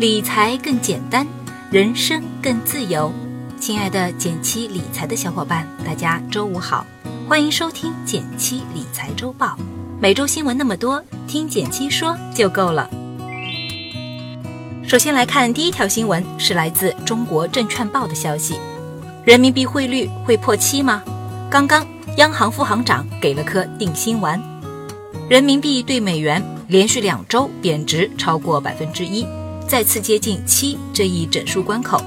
理财更简单，人生更自由。亲爱的减七理财的小伙伴，大家周五好，欢迎收听减七理财周报。每周新闻那么多，听减七说就够了。首先来看第一条新闻，是来自中国证券报的消息：人民币汇率会破七吗？刚刚央行副行长给了颗定心丸，人民币对美元连续两周贬值超过百分之一。再次接近七这一整数关口，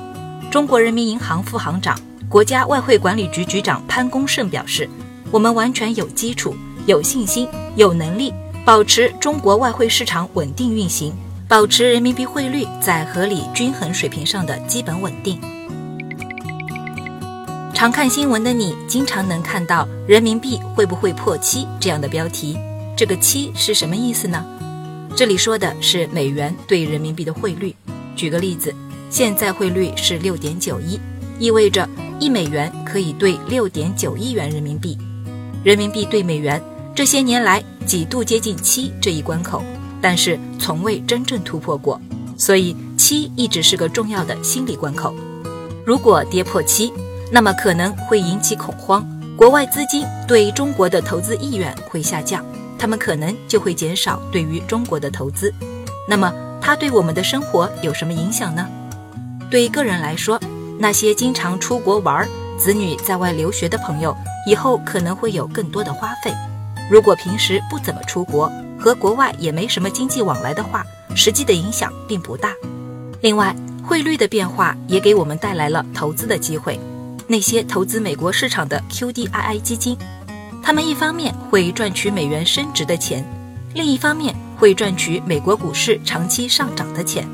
中国人民银行副行长、国家外汇管理局局长潘功胜表示：“我们完全有基础、有信心、有能力保持中国外汇市场稳定运行，保持人民币汇率在合理均衡水平上的基本稳定。”常看新闻的你，经常能看到“人民币会不会破七”这样的标题，这个“七”是什么意思呢？这里说的是美元对人民币的汇率。举个例子，现在汇率是六点九一，意味着一美元可以兑六点九亿元人民币。人民币对美元这些年来几度接近七这一关口，但是从未真正突破过，所以七一直是个重要的心理关口。如果跌破七，那么可能会引起恐慌，国外资金对中国的投资意愿会下降。他们可能就会减少对于中国的投资，那么它对我们的生活有什么影响呢？对个人来说，那些经常出国玩、子女在外留学的朋友，以后可能会有更多的花费。如果平时不怎么出国，和国外也没什么经济往来的话，实际的影响并不大。另外，汇率的变化也给我们带来了投资的机会。那些投资美国市场的 QDII 基金。他们一方面会赚取美元升值的钱，另一方面会赚取美国股市长期上涨的钱。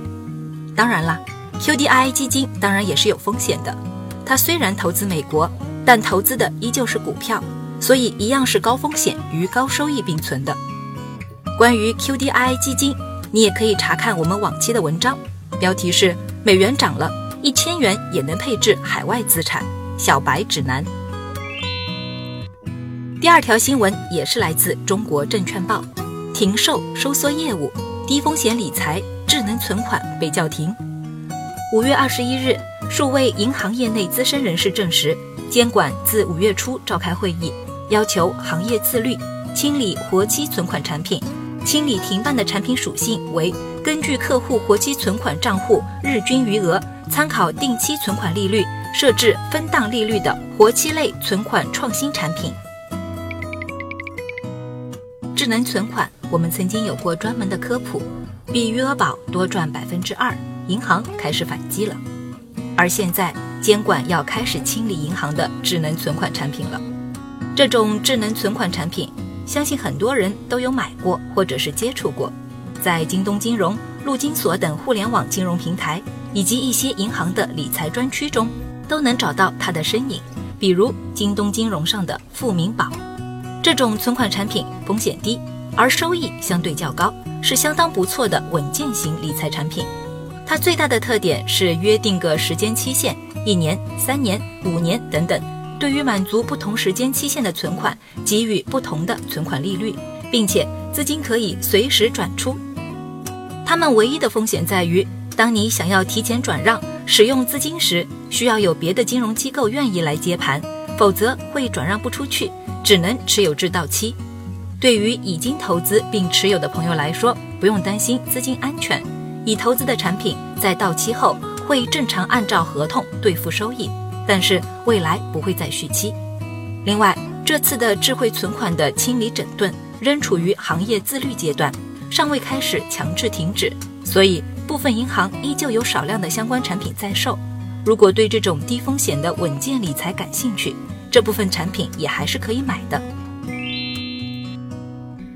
当然啦，QDII 基金当然也是有风险的。它虽然投资美国，但投资的依旧是股票，所以一样是高风险与高收益并存的。关于 QDII 基金，你也可以查看我们往期的文章，标题是“美元涨了，一千元也能配置海外资产”，小白指南。第二条新闻也是来自中国证券报，停售收缩业务，低风险理财智能存款被叫停。五月二十一日，数位银行业内资深人士证实，监管自五月初召开会议，要求行业自律，清理活期存款产品，清理停办的产品属性为根据客户活期存款账户日均余额，参考定期存款利率，设置分档利率的活期类存款创新产品。智能存款，我们曾经有过专门的科普，比余额宝多赚百分之二，银行开始反击了。而现在监管要开始清理银行的智能存款产品了。这种智能存款产品，相信很多人都有买过或者是接触过，在京东金融、陆金所等互联网金融平台，以及一些银行的理财专区中，都能找到它的身影。比如京东金融上的富民宝。这种存款产品风险低，而收益相对较高，是相当不错的稳健型理财产品。它最大的特点是约定个时间期限，一年、三年、五年等等，对于满足不同时间期限的存款给予不同的存款利率，并且资金可以随时转出。它们唯一的风险在于，当你想要提前转让使用资金时，需要有别的金融机构愿意来接盘，否则会转让不出去。只能持有至到期。对于已经投资并持有的朋友来说，不用担心资金安全。已投资的产品在到期后会正常按照合同兑付收益，但是未来不会再续期。另外，这次的智慧存款的清理整顿仍处于行业自律阶段，尚未开始强制停止，所以部分银行依旧有少量的相关产品在售。如果对这种低风险的稳健理财感兴趣，这部分产品也还是可以买的。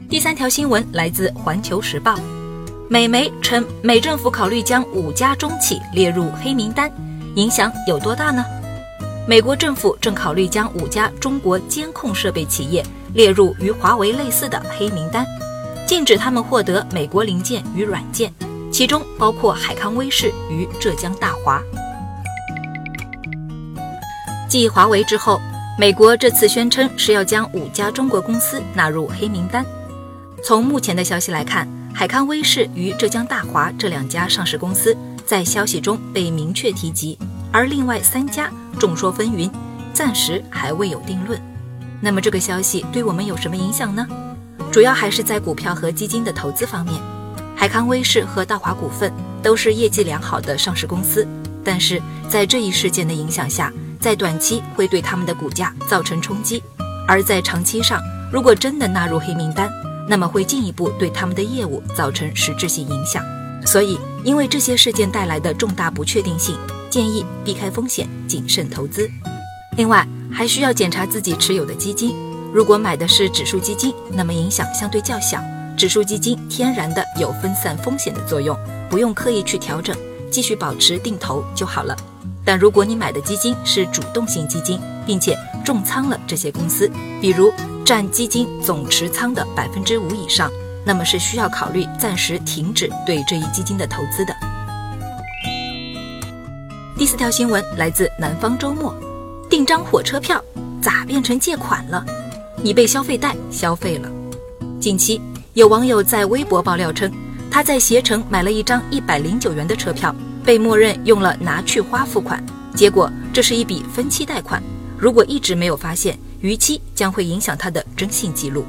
第三条新闻来自《环球时报》，美媒称美政府考虑将五家中企列入黑名单，影响有多大呢？美国政府正考虑将五家中国监控设备企业列入与华为类似的黑名单，禁止他们获得美国零件与软件，其中包括海康威视与浙江大华。继华为之后。美国这次宣称是要将五家中国公司纳入黑名单。从目前的消息来看，海康威视与浙江大华这两家上市公司在消息中被明确提及，而另外三家众说纷纭，暂时还未有定论。那么这个消息对我们有什么影响呢？主要还是在股票和基金的投资方面。海康威视和大华股份都是业绩良好的上市公司，但是在这一事件的影响下，在短期会对他们的股价造成冲击，而在长期上，如果真的纳入黑名单，那么会进一步对他们的业务造成实质性影响。所以，因为这些事件带来的重大不确定性，建议避开风险，谨慎投资。另外，还需要检查自己持有的基金。如果买的是指数基金，那么影响相对较小。指数基金天然的有分散风险的作用，不用刻意去调整，继续保持定投就好了。但如果你买的基金是主动性基金，并且重仓了这些公司，比如占基金总持仓的百分之五以上，那么是需要考虑暂时停止对这一基金的投资的。第四条新闻来自南方周末，订张火车票咋变成借款了？你被消费贷消费了。近期。有网友在微博爆料称，他在携程买了一张一百零九元的车票，被默认用了拿去花付款，结果这是一笔分期贷款。如果一直没有发现，逾期将会影响他的征信记录。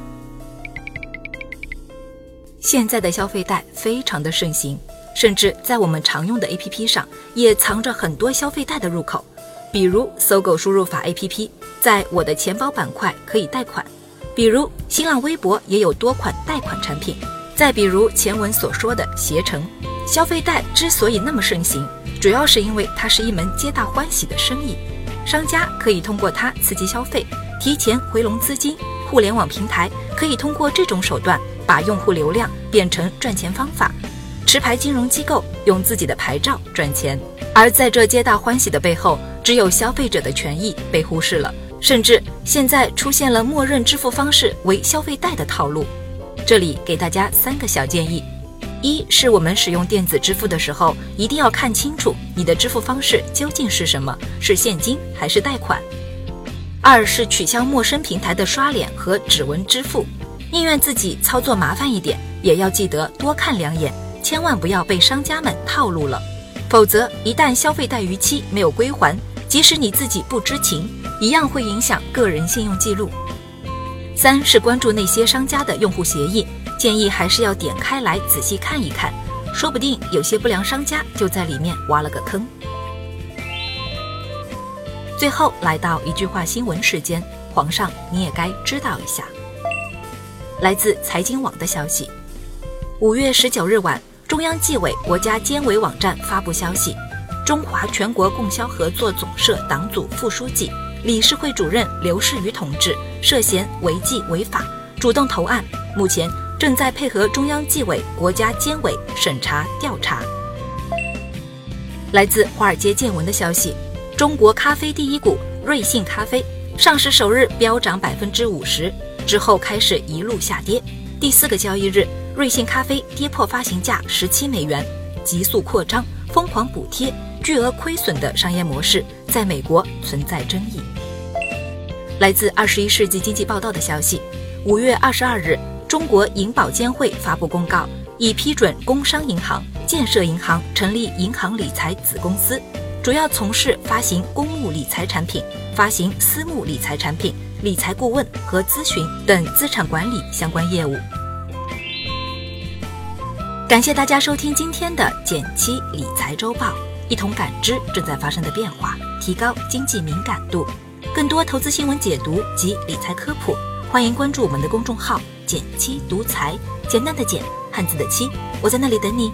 现在的消费贷非常的盛行，甚至在我们常用的 APP 上也藏着很多消费贷的入口，比如搜狗输入法 APP，在我的钱包板块可以贷款。比如新浪微博也有多款贷款产品，再比如前文所说的携程，消费贷之所以那么盛行，主要是因为它是一门皆大欢喜的生意，商家可以通过它刺激消费，提前回笼资金，互联网平台可以通过这种手段把用户流量变成赚钱方法，持牌金融机构用自己的牌照赚钱，而在这皆大欢喜的背后，只有消费者的权益被忽视了。甚至现在出现了默认支付方式为消费贷的套路，这里给大家三个小建议：一是我们使用电子支付的时候，一定要看清楚你的支付方式究竟是什么，是现金还是贷款；二是取消陌生平台的刷脸和指纹支付，宁愿自己操作麻烦一点，也要记得多看两眼，千万不要被商家们套路了，否则一旦消费贷逾期没有归还，即使你自己不知情。一样会影响个人信用记录。三是关注那些商家的用户协议，建议还是要点开来仔细看一看，说不定有些不良商家就在里面挖了个坑。最后来到一句话新闻时间，皇上你也该知道一下。来自财经网的消息，五月十九日晚，中央纪委国家监委网站发布消息，中华全国供销合作总社党组副书记。理事会主任刘士余同志涉嫌违纪违法，主动投案，目前正在配合中央纪委、国家监委审查调查。来自华尔街见闻的消息，中国咖啡第一股瑞幸咖啡上市首日飙涨百分之五十，之后开始一路下跌。第四个交易日，瑞幸咖啡跌破发行价十七美元，急速扩张、疯狂补贴、巨额亏损的商业模式在美国存在争议。来自《二十一世纪经济报道》的消息，五月二十二日，中国银保监会发布公告，已批准工商银行、建设银行成立银行理财子公司，主要从事发行公募理财产品、发行私募理财产品、理财顾问和咨询等资产管理相关业务。感谢大家收听今天的减七理财周报，一同感知正在发生的变化，提高经济敏感度。更多投资新闻解读及理财科普，欢迎关注我们的公众号“简七独裁，简单的简，汉字的七，我在那里等你。